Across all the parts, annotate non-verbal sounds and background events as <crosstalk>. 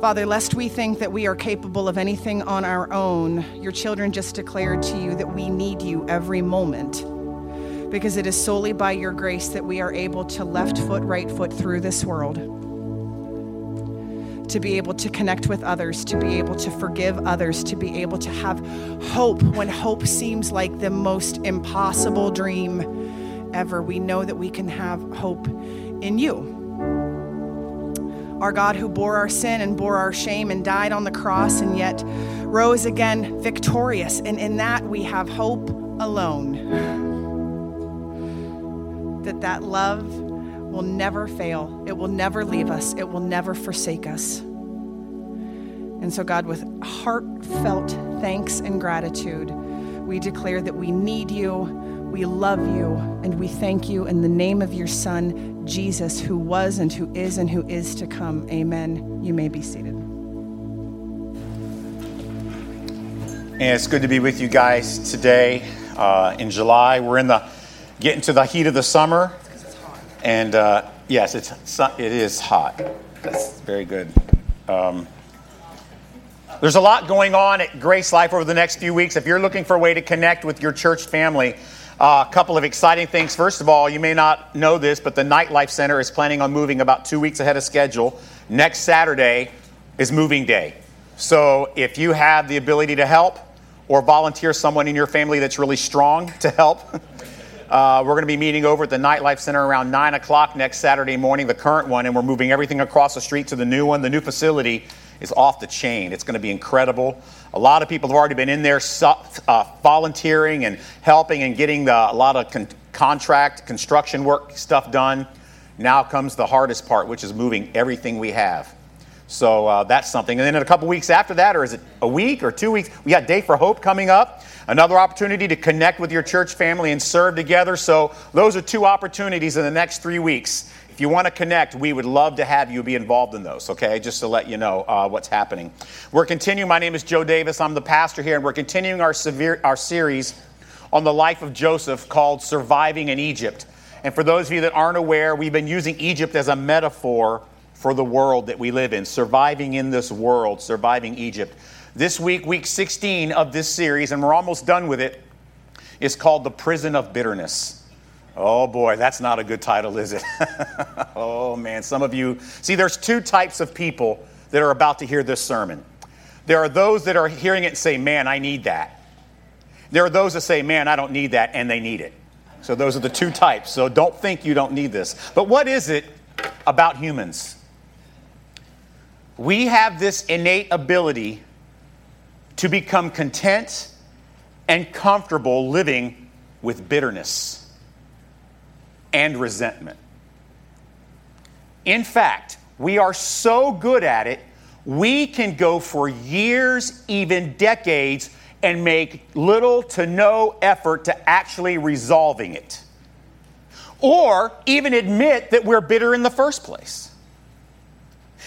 Father, lest we think that we are capable of anything on our own, your children just declared to you that we need you every moment because it is solely by your grace that we are able to left foot, right foot through this world, to be able to connect with others, to be able to forgive others, to be able to have hope when hope seems like the most impossible dream ever. We know that we can have hope in you. Our God who bore our sin and bore our shame and died on the cross and yet rose again victorious. And in that we have hope alone that that love will never fail. It will never leave us. It will never forsake us. And so, God, with heartfelt thanks and gratitude, we declare that we need you, we love you, and we thank you in the name of your Son, Jesus, who was and who is and who is to come. Amen. You may be seated. And it's good to be with you guys today uh, in July. We're in the getting to the heat of the summer. And uh, yes, it's, it is hot. That's very good. Um, there's a lot going on at Grace Life over the next few weeks. If you're looking for a way to connect with your church family, uh, a couple of exciting things. First of all, you may not know this, but the Nightlife Center is planning on moving about two weeks ahead of schedule. Next Saturday is moving day. So if you have the ability to help or volunteer someone in your family that's really strong to help, <laughs> Uh, we're going to be meeting over at the Nightlife Center around 9 o'clock next Saturday morning, the current one, and we're moving everything across the street to the new one. The new facility is off the chain. It's going to be incredible. A lot of people have already been in there uh, volunteering and helping and getting the, a lot of con- contract, construction work stuff done. Now comes the hardest part, which is moving everything we have. So uh, that's something. And then in a couple weeks after that, or is it a week or two weeks, we got Day for Hope coming up. Another opportunity to connect with your church family and serve together. So those are two opportunities in the next three weeks. If you want to connect, we would love to have you be involved in those, okay? Just to let you know uh, what's happening. We're continuing. My name is Joe Davis. I'm the pastor here, and we're continuing our, severe, our series on the life of Joseph called Surviving in Egypt. And for those of you that aren't aware, we've been using Egypt as a metaphor for the world that we live in, surviving in this world, surviving Egypt. This week, week 16 of this series, and we're almost done with it, is called The Prison of Bitterness. Oh boy, that's not a good title, is it? <laughs> oh man, some of you see, there's two types of people that are about to hear this sermon. There are those that are hearing it and say, Man, I need that. There are those that say, Man, I don't need that, and they need it. So those are the two types. So don't think you don't need this. But what is it about humans? we have this innate ability to become content and comfortable living with bitterness and resentment. In fact, we are so good at it, we can go for years, even decades, and make little to no effort to actually resolving it. Or even admit that we're bitter in the first place.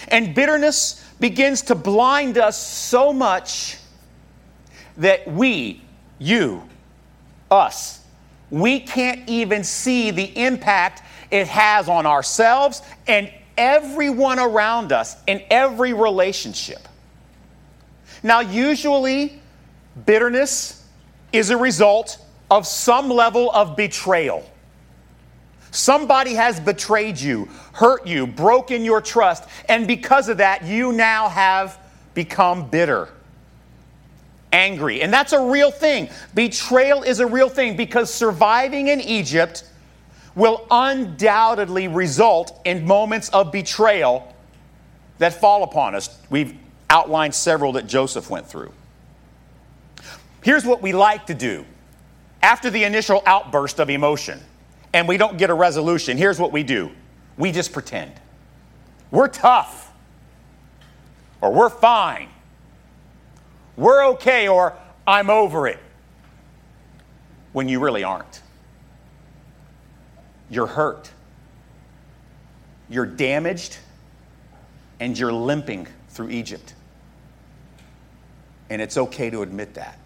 And bitterness begins to blind us so much that we, you, us, we can't even see the impact it has on ourselves and everyone around us in every relationship. Now, usually, bitterness is a result of some level of betrayal. Somebody has betrayed you, hurt you, broken your trust, and because of that, you now have become bitter, angry. And that's a real thing. Betrayal is a real thing because surviving in Egypt will undoubtedly result in moments of betrayal that fall upon us. We've outlined several that Joseph went through. Here's what we like to do after the initial outburst of emotion and we don't get a resolution, here's what we do we just pretend. We're tough, or we're fine, we're okay, or I'm over it, when you really aren't. You're hurt, you're damaged, and you're limping through Egypt. And it's okay to admit that.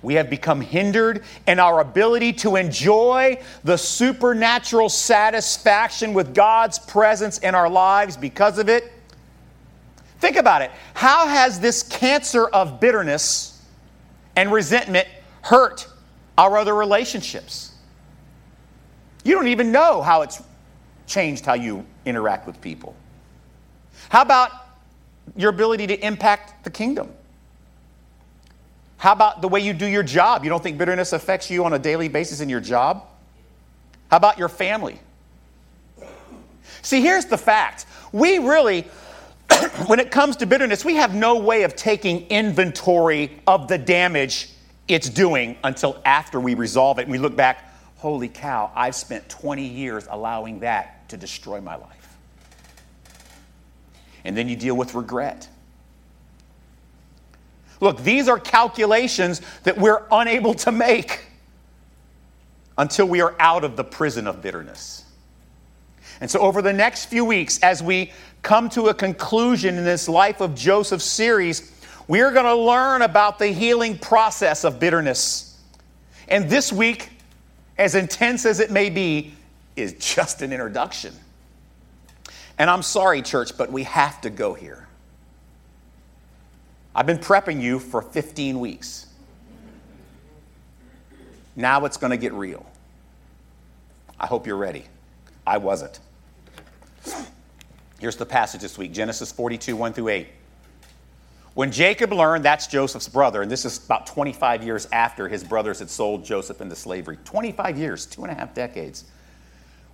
We have become hindered in our ability to enjoy the supernatural satisfaction with God's presence in our lives because of it. Think about it. How has this cancer of bitterness and resentment hurt our other relationships? You don't even know how it's changed how you interact with people. How about your ability to impact the kingdom? How about the way you do your job? You don't think bitterness affects you on a daily basis in your job? How about your family? See, here's the fact. We really, <coughs> when it comes to bitterness, we have no way of taking inventory of the damage it's doing until after we resolve it and we look back, holy cow, I've spent 20 years allowing that to destroy my life. And then you deal with regret. Look, these are calculations that we're unable to make until we are out of the prison of bitterness. And so, over the next few weeks, as we come to a conclusion in this Life of Joseph series, we are going to learn about the healing process of bitterness. And this week, as intense as it may be, is just an introduction. And I'm sorry, church, but we have to go here. I've been prepping you for 15 weeks. Now it's going to get real. I hope you're ready. I wasn't. Here's the passage this week Genesis 42, 1 through 8. When Jacob learned, that's Joseph's brother, and this is about 25 years after his brothers had sold Joseph into slavery. 25 years, two and a half decades.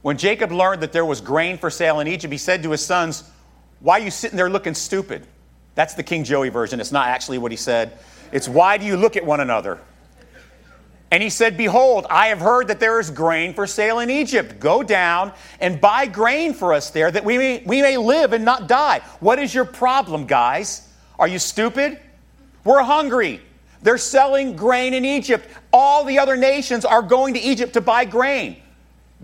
When Jacob learned that there was grain for sale in Egypt, he said to his sons, Why are you sitting there looking stupid? That's the King Joey version. It's not actually what he said. It's why do you look at one another? And he said, Behold, I have heard that there is grain for sale in Egypt. Go down and buy grain for us there that we may, we may live and not die. What is your problem, guys? Are you stupid? We're hungry. They're selling grain in Egypt. All the other nations are going to Egypt to buy grain.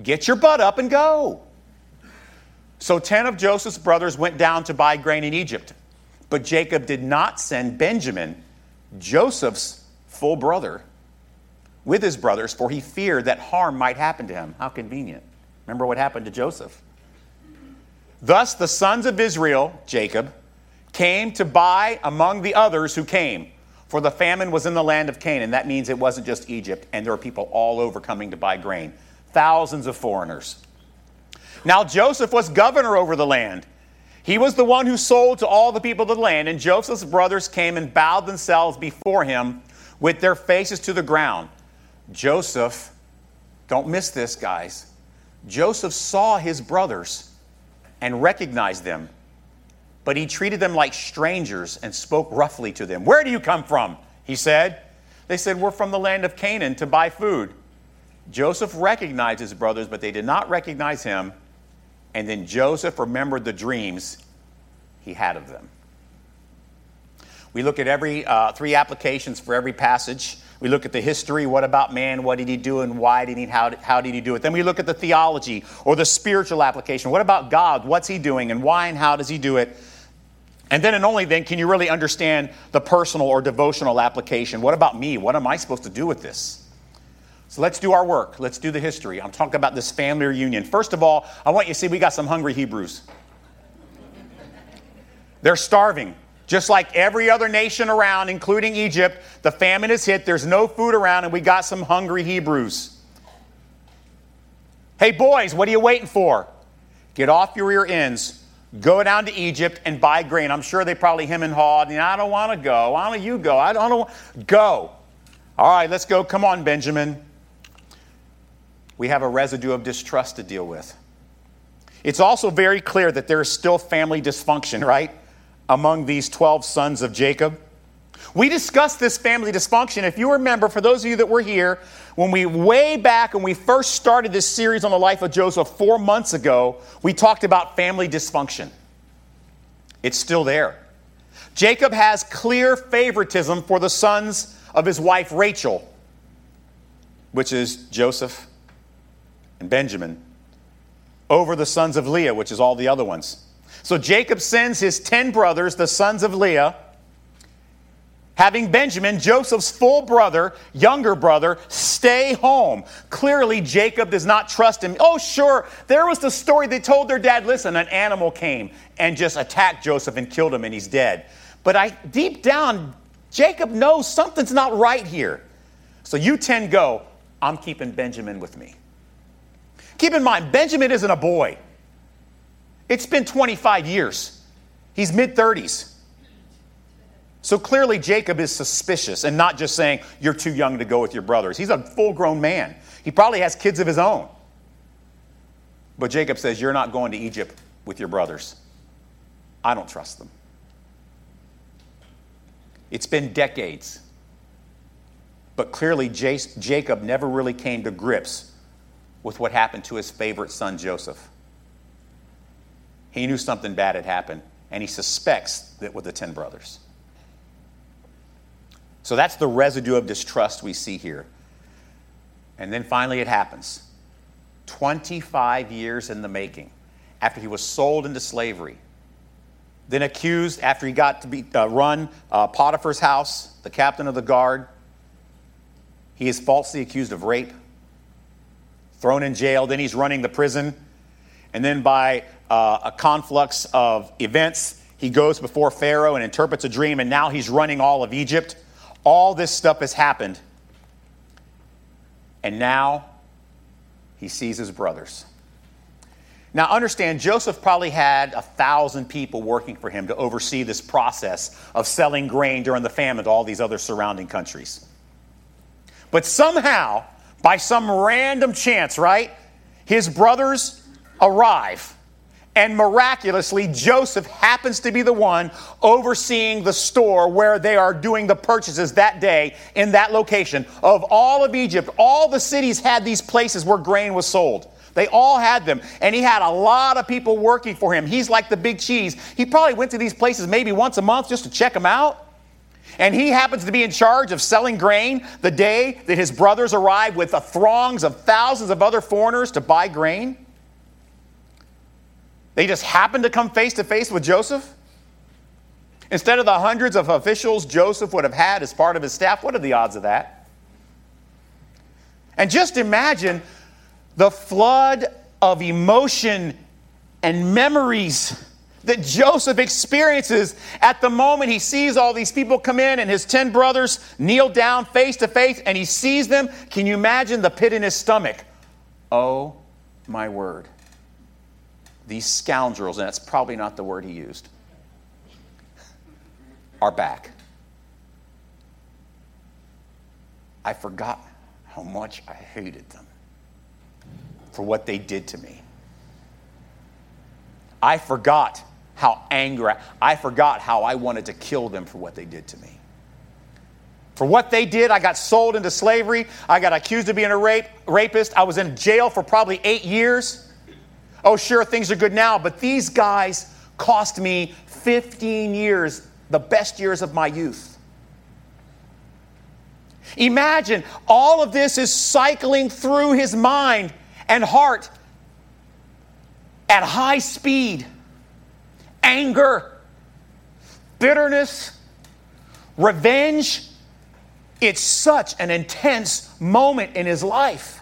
Get your butt up and go. So 10 of Joseph's brothers went down to buy grain in Egypt. But Jacob did not send Benjamin, Joseph's full brother, with his brothers, for he feared that harm might happen to him. How convenient. Remember what happened to Joseph. Thus the sons of Israel, Jacob, came to buy among the others who came. For the famine was in the land of Canaan. That means it wasn't just Egypt, and there were people all over coming to buy grain. Thousands of foreigners. Now Joseph was governor over the land. He was the one who sold to all the people of the land, and Joseph's brothers came and bowed themselves before him with their faces to the ground. Joseph, don't miss this, guys. Joseph saw his brothers and recognized them, but he treated them like strangers and spoke roughly to them. Where do you come from? He said. They said, We're from the land of Canaan to buy food. Joseph recognized his brothers, but they did not recognize him. And then Joseph remembered the dreams he had of them. We look at every uh, three applications for every passage. We look at the history. What about man? What did he do and why did he, how, how did he do it? Then we look at the theology or the spiritual application. What about God? What's he doing and why and how does he do it? And then and only then can you really understand the personal or devotional application. What about me? What am I supposed to do with this? So let's do our work. Let's do the history. I'm talking about this family reunion. First of all, I want you to see we got some hungry Hebrews. They're starving. Just like every other nation around, including Egypt, the famine has hit. There's no food around, and we got some hungry Hebrews. Hey, boys, what are you waiting for? Get off your rear ends. Go down to Egypt and buy grain. I'm sure they probably him and hawed. I don't want to go. Why don't you go? I don't want. Go. All right, let's go. Come on, Benjamin we have a residue of distrust to deal with. It's also very clear that there is still family dysfunction, right? Among these 12 sons of Jacob. We discussed this family dysfunction. If you remember, for those of you that were here, when we way back when we first started this series on the life of Joseph four months ago, we talked about family dysfunction. It's still there. Jacob has clear favoritism for the sons of his wife Rachel, which is Joseph and Benjamin over the sons of Leah, which is all the other ones. So Jacob sends his 10 brothers, the sons of Leah, having Benjamin, Joseph's full brother, younger brother, stay home. Clearly, Jacob does not trust him. Oh, sure, there was the story they told their dad listen, an animal came and just attacked Joseph and killed him, and he's dead. But I, deep down, Jacob knows something's not right here. So you 10 go, I'm keeping Benjamin with me. Keep in mind, Benjamin isn't a boy. It's been 25 years. He's mid 30s. So clearly, Jacob is suspicious and not just saying, You're too young to go with your brothers. He's a full grown man. He probably has kids of his own. But Jacob says, You're not going to Egypt with your brothers. I don't trust them. It's been decades. But clearly, Jacob never really came to grips with what happened to his favorite son, Joseph. He knew something bad had happened, and he suspects that with the 10 brothers. So that's the residue of distrust we see here. And then finally it happens 25 years in the making after he was sold into slavery. Then accused after he got to be, uh, run uh, Potiphar's house, the captain of the guard. He is falsely accused of rape, thrown in jail. Then he's running the prison. And then by uh, a conflux of events, he goes before Pharaoh and interprets a dream, and now he's running all of Egypt. All this stuff has happened. And now he sees his brothers. Now, understand, Joseph probably had a thousand people working for him to oversee this process of selling grain during the famine to all these other surrounding countries. But somehow, by some random chance, right, his brothers arrive and miraculously, Joseph happens to be the one overseeing the store where they are doing the purchases that day in that location. Of all of Egypt, all the cities had these places where grain was sold. They all had them. And he had a lot of people working for him. He's like the big cheese. He probably went to these places maybe once a month just to check them out. And he happens to be in charge of selling grain the day that his brothers arrive with the throngs of thousands of other foreigners to buy grain. They just happened to come face to face with Joseph? Instead of the hundreds of officials Joseph would have had as part of his staff, what are the odds of that? And just imagine the flood of emotion and memories that Joseph experiences at the moment he sees all these people come in and his 10 brothers kneel down face to face and he sees them. Can you imagine the pit in his stomach? Oh, my word these scoundrels, and that's probably not the word he used, are back. I forgot how much I hated them for what they did to me. I forgot how angry, I forgot how I wanted to kill them for what they did to me. For what they did, I got sold into slavery. I got accused of being a rape, rapist. I was in jail for probably eight years. Oh, sure, things are good now, but these guys cost me 15 years, the best years of my youth. Imagine all of this is cycling through his mind and heart at high speed anger, bitterness, revenge. It's such an intense moment in his life.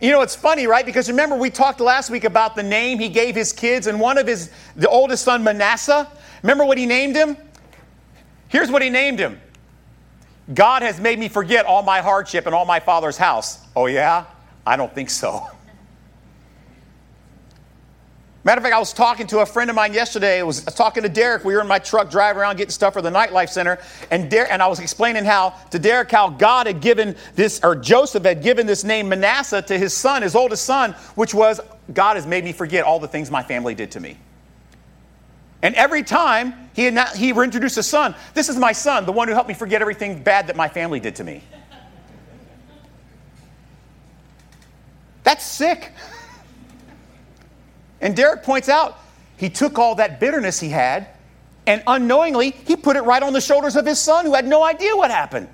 You know, it's funny, right? Because remember, we talked last week about the name he gave his kids, and one of his, the oldest son, Manasseh. Remember what he named him? Here's what he named him God has made me forget all my hardship and all my father's house. Oh, yeah? I don't think so. <laughs> Matter of fact, I was talking to a friend of mine yesterday. I was talking to Derek. We were in my truck driving around getting stuff for the nightlife center, and Der- and I was explaining how to Derek how God had given this, or Joseph had given this name Manasseh to his son, his oldest son, which was God has made me forget all the things my family did to me. And every time he, had not, he introduced his son, this is my son, the one who helped me forget everything bad that my family did to me. That's sick. <laughs> And Derek points out he took all that bitterness he had and unknowingly he put it right on the shoulders of his son who had no idea what happened.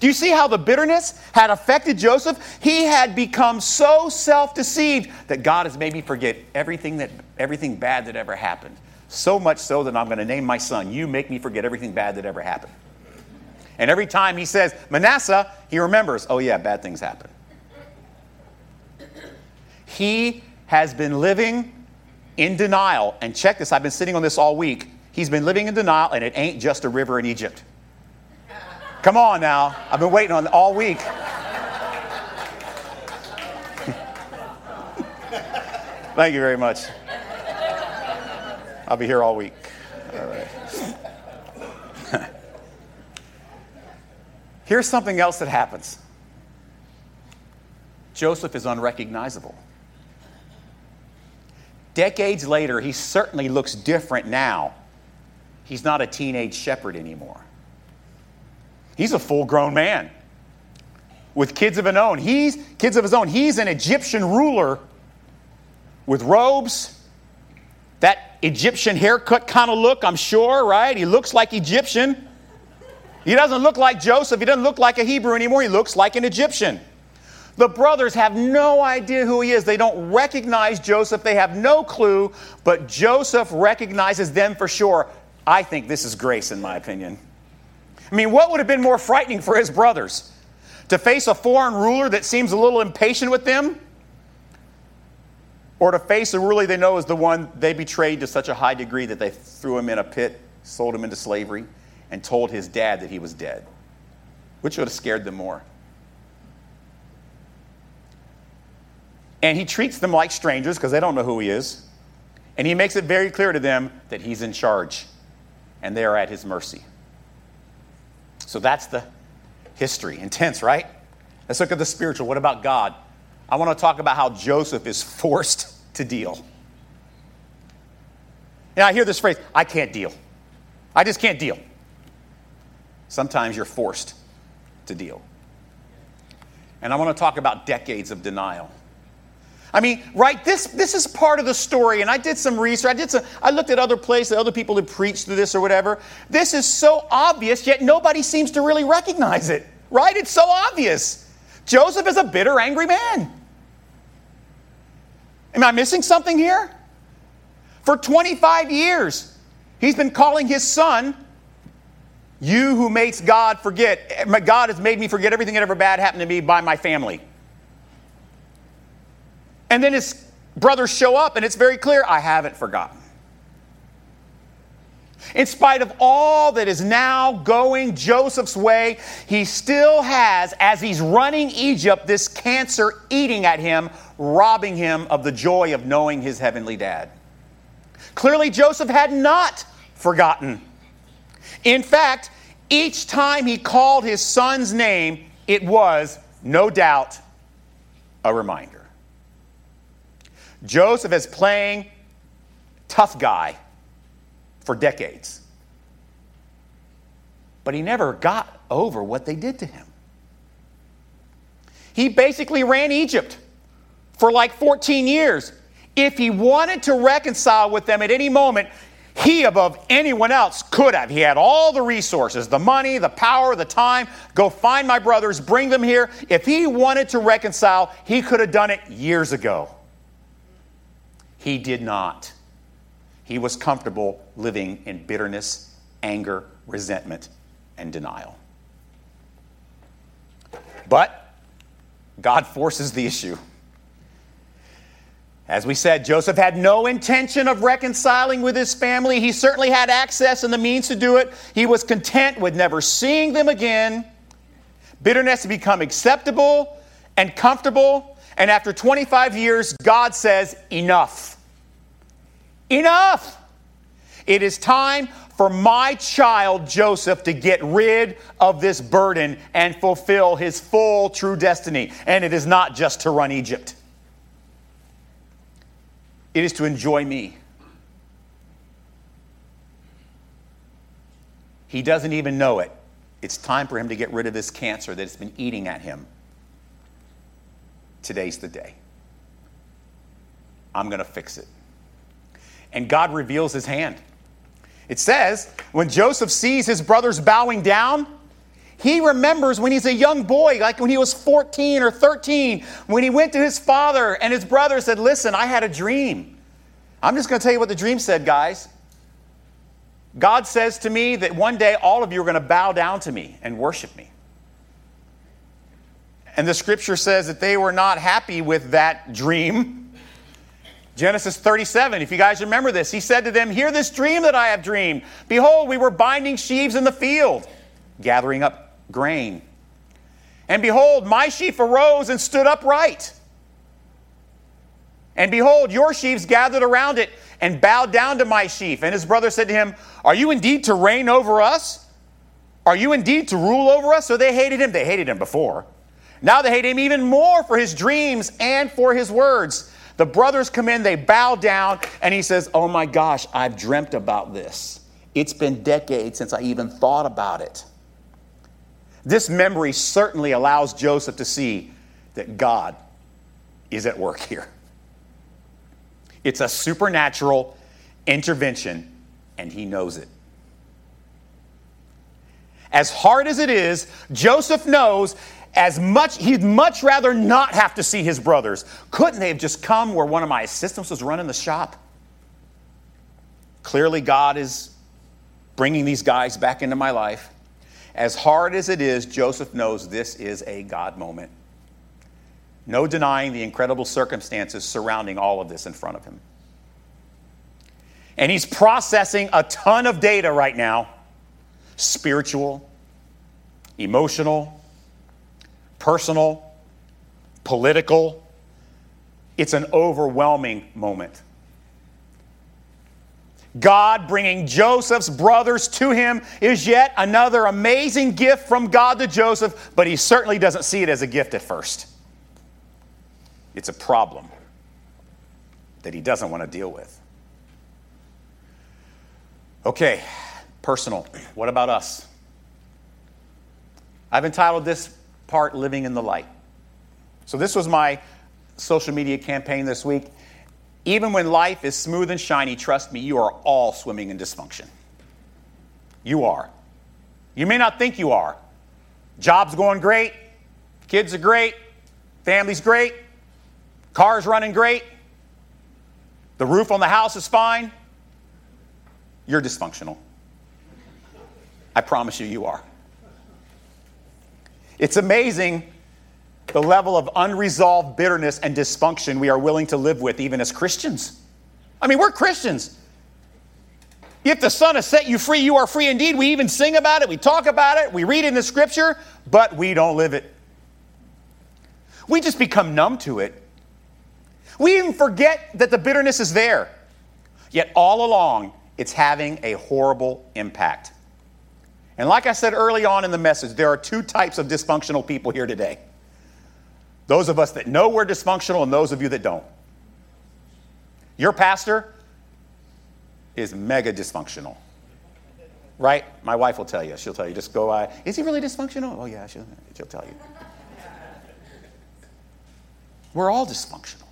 Do you see how the bitterness had affected Joseph? He had become so self-deceived that God has made me forget everything that everything bad that ever happened So much so that I'm going to name my son, You Make Me Forget Everything Bad That Ever Happened. And every time he says Manasseh, he remembers, Oh, yeah, bad things happen. He has been living in denial. And check this, I've been sitting on this all week. He's been living in denial, and it ain't just a river in Egypt. Come on now. I've been waiting on all week. <laughs> Thank you very much. I'll be here all week. All right. <laughs> Here's something else that happens Joseph is unrecognizable. Decades later, he certainly looks different now. He's not a teenage shepherd anymore. He's a full grown man with kids of his own. He's kids of his own. He's an Egyptian ruler with robes, that Egyptian haircut kind of look, I'm sure, right? He looks like Egyptian. He doesn't look like Joseph. He doesn't look like a Hebrew anymore. He looks like an Egyptian. The brothers have no idea who he is. They don't recognize Joseph. They have no clue, but Joseph recognizes them for sure. I think this is grace, in my opinion. I mean, what would have been more frightening for his brothers? To face a foreign ruler that seems a little impatient with them? Or to face a ruler they know is the one they betrayed to such a high degree that they threw him in a pit, sold him into slavery, and told his dad that he was dead? Which would have scared them more? And he treats them like strangers because they don't know who he is. And he makes it very clear to them that he's in charge and they are at his mercy. So that's the history. Intense, right? Let's look at the spiritual. What about God? I want to talk about how Joseph is forced to deal. Now, I hear this phrase I can't deal. I just can't deal. Sometimes you're forced to deal. And I want to talk about decades of denial. I mean, right, this, this is part of the story, and I did some research. I, did some, I looked at other places, other people who preached to this or whatever. This is so obvious, yet nobody seems to really recognize it, right? It's so obvious. Joseph is a bitter, angry man. Am I missing something here? For 25 years, he's been calling his son, You who makes God forget. Eh, God has made me forget everything that ever bad happened to me by my family. And then his brothers show up, and it's very clear I haven't forgotten. In spite of all that is now going Joseph's way, he still has, as he's running Egypt, this cancer eating at him, robbing him of the joy of knowing his heavenly dad. Clearly, Joseph had not forgotten. In fact, each time he called his son's name, it was, no doubt, a reminder. Joseph is playing tough guy for decades. But he never got over what they did to him. He basically ran Egypt for like 14 years. If he wanted to reconcile with them at any moment, he, above anyone else, could have. He had all the resources the money, the power, the time. Go find my brothers, bring them here. If he wanted to reconcile, he could have done it years ago. He did not. He was comfortable living in bitterness, anger, resentment, and denial. But God forces the issue. As we said, Joseph had no intention of reconciling with his family. He certainly had access and the means to do it. He was content with never seeing them again. Bitterness had become acceptable and comfortable. And after 25 years, God says, Enough. Enough! It is time for my child Joseph to get rid of this burden and fulfill his full true destiny. And it is not just to run Egypt, it is to enjoy me. He doesn't even know it. It's time for him to get rid of this cancer that's been eating at him. Today's the day. I'm going to fix it and God reveals his hand. It says, when Joseph sees his brothers bowing down, he remembers when he's a young boy, like when he was 14 or 13, when he went to his father and his brother said, Listen, I had a dream. I'm just going to tell you what the dream said, guys. God says to me that one day all of you are going to bow down to me and worship me. And the scripture says that they were not happy with that dream. Genesis 37, if you guys remember this, he said to them, Hear this dream that I have dreamed. Behold, we were binding sheaves in the field, gathering up grain. And behold, my sheaf arose and stood upright. And behold, your sheaves gathered around it and bowed down to my sheaf. And his brother said to him, Are you indeed to reign over us? Are you indeed to rule over us? So they hated him. They hated him before. Now they hate him even more for his dreams and for his words. The brothers come in, they bow down, and he says, Oh my gosh, I've dreamt about this. It's been decades since I even thought about it. This memory certainly allows Joseph to see that God is at work here. It's a supernatural intervention, and he knows it. As hard as it is, Joseph knows as much he'd much rather not have to see his brothers. Couldn't they have just come where one of my assistants was running the shop? Clearly, God is bringing these guys back into my life. As hard as it is, Joseph knows this is a God moment. No denying the incredible circumstances surrounding all of this in front of him. And he's processing a ton of data right now spiritual, emotional, personal, political. It's an overwhelming moment. God bringing Joseph's brothers to him is yet another amazing gift from God to Joseph, but he certainly doesn't see it as a gift at first. It's a problem that he doesn't want to deal with. Okay, personal. What about us? I've entitled this part Living in the Light. So, this was my social media campaign this week. Even when life is smooth and shiny, trust me, you are all swimming in dysfunction. You are. You may not think you are. Job's going great, kids are great, family's great, car's running great, the roof on the house is fine. You're dysfunctional. I promise you, you are. It's amazing the level of unresolved bitterness and dysfunction we are willing to live with, even as Christians. I mean, we're Christians. If the Son has set you free, you are free indeed. We even sing about it, we talk about it, we read in the scripture, but we don't live it. We just become numb to it. We even forget that the bitterness is there. Yet all along, it's having a horrible impact. And like I said early on in the message, there are two types of dysfunctional people here today those of us that know we're dysfunctional, and those of you that don't. Your pastor is mega dysfunctional. Right? My wife will tell you. She'll tell you, just go, uh, is he really dysfunctional? Oh, yeah, she'll, she'll tell you. We're all dysfunctional.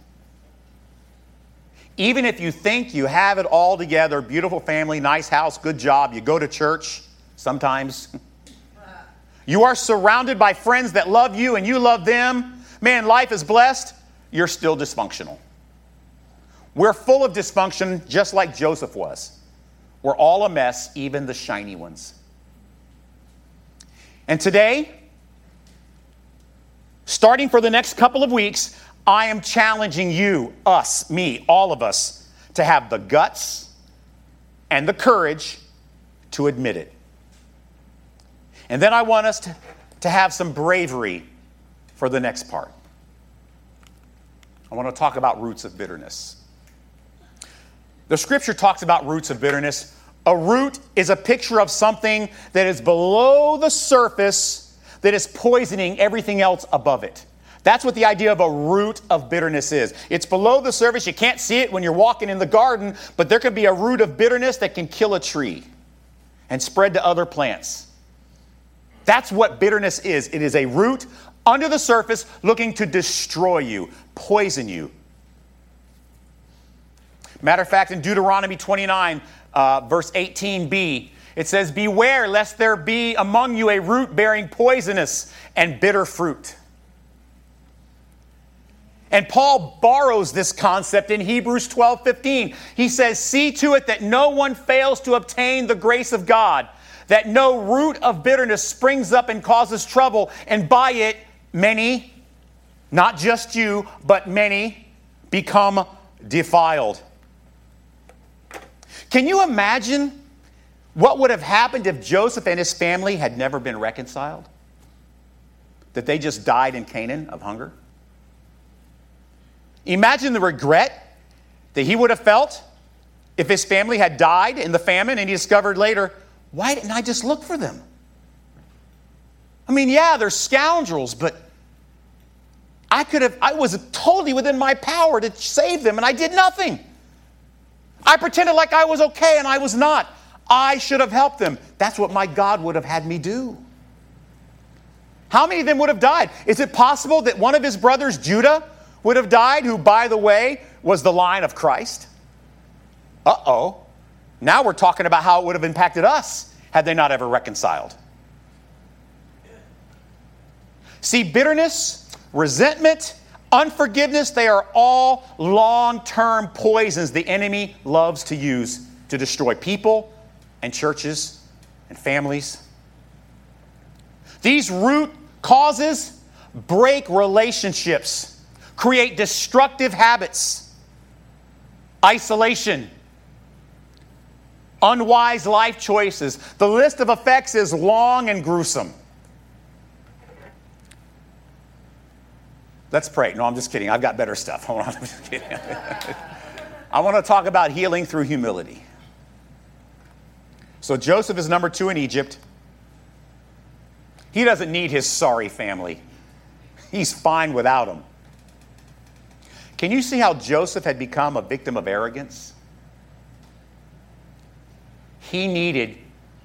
Even if you think you have it all together, beautiful family, nice house, good job, you go to church sometimes. You are surrounded by friends that love you and you love them. Man, life is blessed. You're still dysfunctional. We're full of dysfunction, just like Joseph was. We're all a mess, even the shiny ones. And today, starting for the next couple of weeks, I am challenging you, us, me, all of us, to have the guts and the courage to admit it. And then I want us to, to have some bravery for the next part. I want to talk about roots of bitterness. The scripture talks about roots of bitterness. A root is a picture of something that is below the surface that is poisoning everything else above it. That's what the idea of a root of bitterness is. It's below the surface. You can't see it when you're walking in the garden, but there can be a root of bitterness that can kill a tree and spread to other plants. That's what bitterness is it is a root under the surface looking to destroy you, poison you. Matter of fact, in Deuteronomy 29, uh, verse 18b, it says, Beware lest there be among you a root bearing poisonous and bitter fruit And Paul borrows this concept in Hebrews 12 15. He says, See to it that no one fails to obtain the grace of God, that no root of bitterness springs up and causes trouble, and by it many, not just you, but many, become defiled. Can you imagine what would have happened if Joseph and his family had never been reconciled? That they just died in Canaan of hunger? Imagine the regret that he would have felt if his family had died in the famine and he discovered later, why didn't I just look for them? I mean, yeah, they're scoundrels, but I could have, I was totally within my power to save them and I did nothing. I pretended like I was okay and I was not. I should have helped them. That's what my God would have had me do. How many of them would have died? Is it possible that one of his brothers, Judah, would have died, who, by the way, was the line of Christ? Uh oh. Now we're talking about how it would have impacted us had they not ever reconciled. See, bitterness, resentment, unforgiveness, they are all long term poisons the enemy loves to use to destroy people and churches and families. These root causes break relationships create destructive habits, isolation, unwise life choices. The list of effects is long and gruesome. Let's pray. No, I'm just kidding. I've got better stuff. <laughs> Hold on. I'm just kidding. <laughs> I want to talk about healing through humility. So Joseph is number two in Egypt. He doesn't need his sorry family, he's fine without them. Can you see how Joseph had become a victim of arrogance? He needed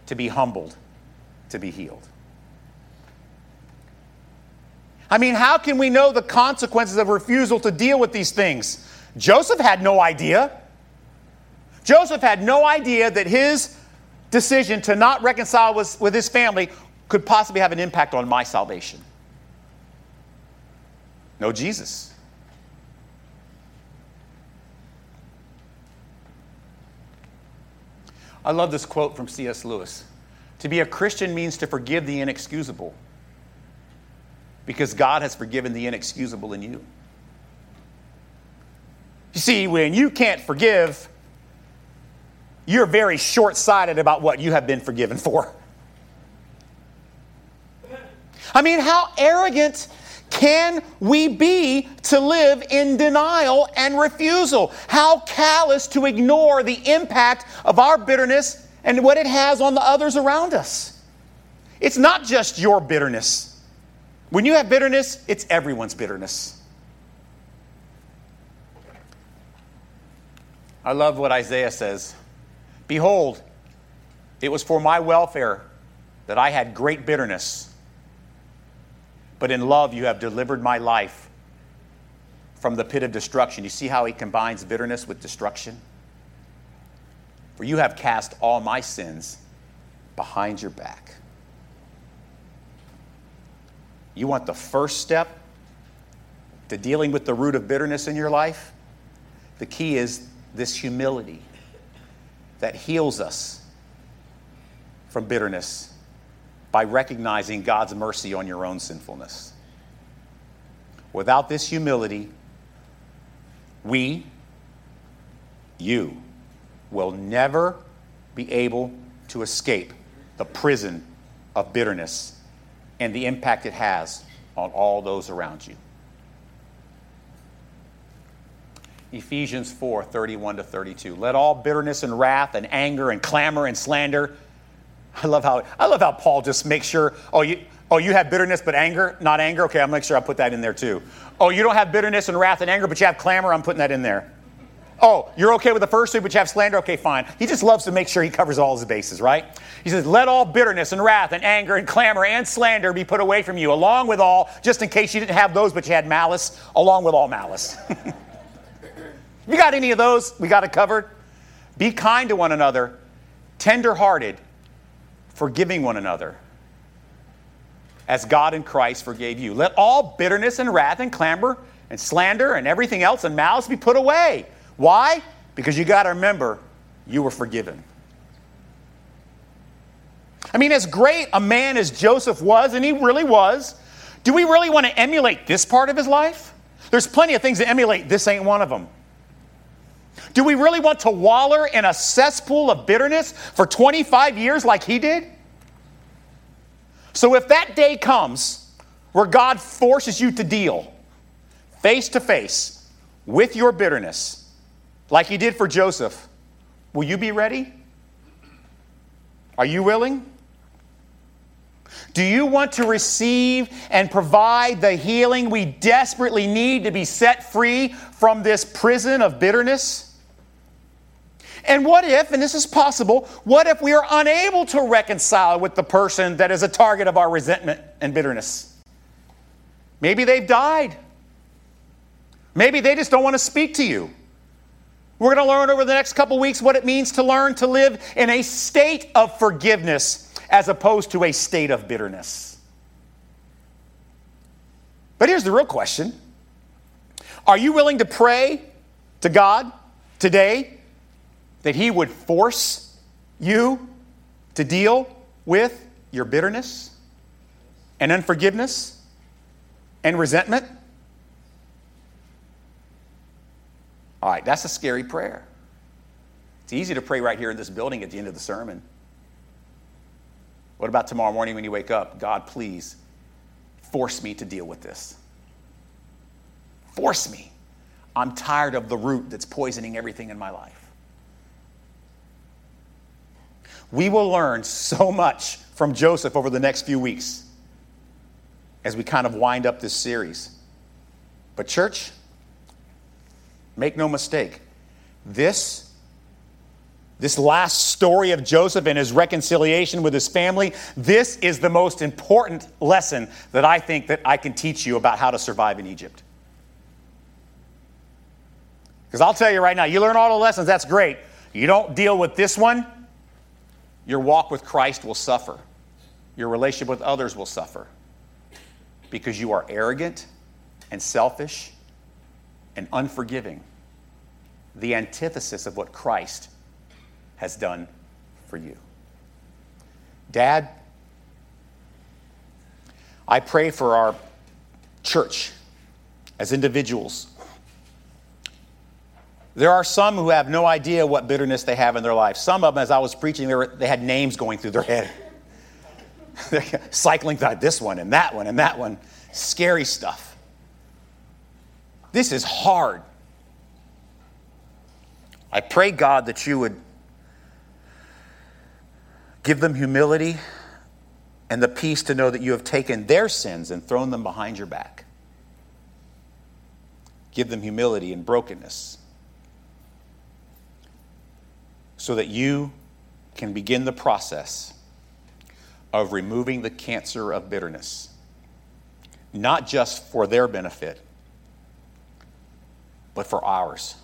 to be humbled to be healed. I mean, how can we know the consequences of refusal to deal with these things? Joseph had no idea. Joseph had no idea that his decision to not reconcile with, with his family could possibly have an impact on my salvation. No Jesus. I love this quote from C.S. Lewis To be a Christian means to forgive the inexcusable because God has forgiven the inexcusable in you. You see, when you can't forgive, you're very short sighted about what you have been forgiven for. I mean, how arrogant can we be to live in denial and refusal? How callous to ignore the impact of our bitterness and what it has on the others around us? It's not just your bitterness. When you have bitterness, it's everyone's bitterness. I love what Isaiah says Behold, it was for my welfare that I had great bitterness but in love you have delivered my life from the pit of destruction. You see how he combines bitterness with destruction? For you have cast all my sins behind your back. You want the first step to dealing with the root of bitterness in your life? The key is this humility that heals us from bitterness by recognizing God's mercy on your own sinfulness. Without this humility, we, you, will never be able to escape the prison of bitterness and the impact it has on all those around you. Ephesians 4 31 to 32. Let all bitterness and wrath and anger and clamor and slander I love how I love how Paul just makes sure, oh you oh you have bitterness but anger, not anger. Okay, I'll make sure I put that in there too. Oh, you don't have bitterness and wrath and anger, but you have clamor, I'm putting that in there. Oh, you're okay with the first two, but you have slander? Okay, fine. He just loves to make sure he covers all his bases, right? He says, Let all bitterness and wrath and anger and clamor and slander be put away from you, along with all, just in case you didn't have those, but you had malice, along with all malice. <laughs> you got any of those? We got it covered. Be kind to one another, tender hearted, forgiving one another as God in Christ forgave you. Let all bitterness and wrath and clamor and slander and everything else and malice be put away. Why? Because you got to remember, you were forgiven. I mean, as great a man as Joseph was, and he really was, do we really want to emulate this part of his life? There's plenty of things to emulate. This ain't one of them. Do we really want to waller in a cesspool of bitterness for 25 years like he did? So, if that day comes where God forces you to deal face to face with your bitterness, like he did for Joseph, will you be ready? Are you willing? Do you want to receive and provide the healing we desperately need to be set free from this prison of bitterness? And what if, and this is possible, what if we are unable to reconcile with the person that is a target of our resentment and bitterness? Maybe they've died. Maybe they just don't want to speak to you. We're going to learn over the next couple weeks what it means to learn to live in a state of forgiveness as opposed to a state of bitterness. But here's the real question Are you willing to pray to God today that He would force you to deal with your bitterness and unforgiveness and resentment? All right, that's a scary prayer. It's easy to pray right here in this building at the end of the sermon. What about tomorrow morning when you wake up? God, please force me to deal with this. Force me. I'm tired of the root that's poisoning everything in my life. We will learn so much from Joseph over the next few weeks as we kind of wind up this series. But, church, make no mistake, this this last story of Joseph and his reconciliation with his family, this is the most important lesson that I think that I can teach you about how to survive in Egypt. Because I'll tell you right now, you learn all the lessons, that's great. You don't deal with this one, your walk with Christ will suffer. Your relationship with others will suffer because you are arrogant and selfish and unforgiving. The antithesis of what Christ has done for you. Dad, I pray for our church as individuals there are some who have no idea what bitterness they have in their life. Some of them, as I was preaching, they, were, they had names going through their head. <laughs> Cycling through this one and that one and that one. Scary stuff. This is hard. I pray, God, that you would give them humility and the peace to know that you have taken their sins and thrown them behind your back. Give them humility and brokenness so that you can begin the process of removing the cancer of bitterness, not just for their benefit, but for ours.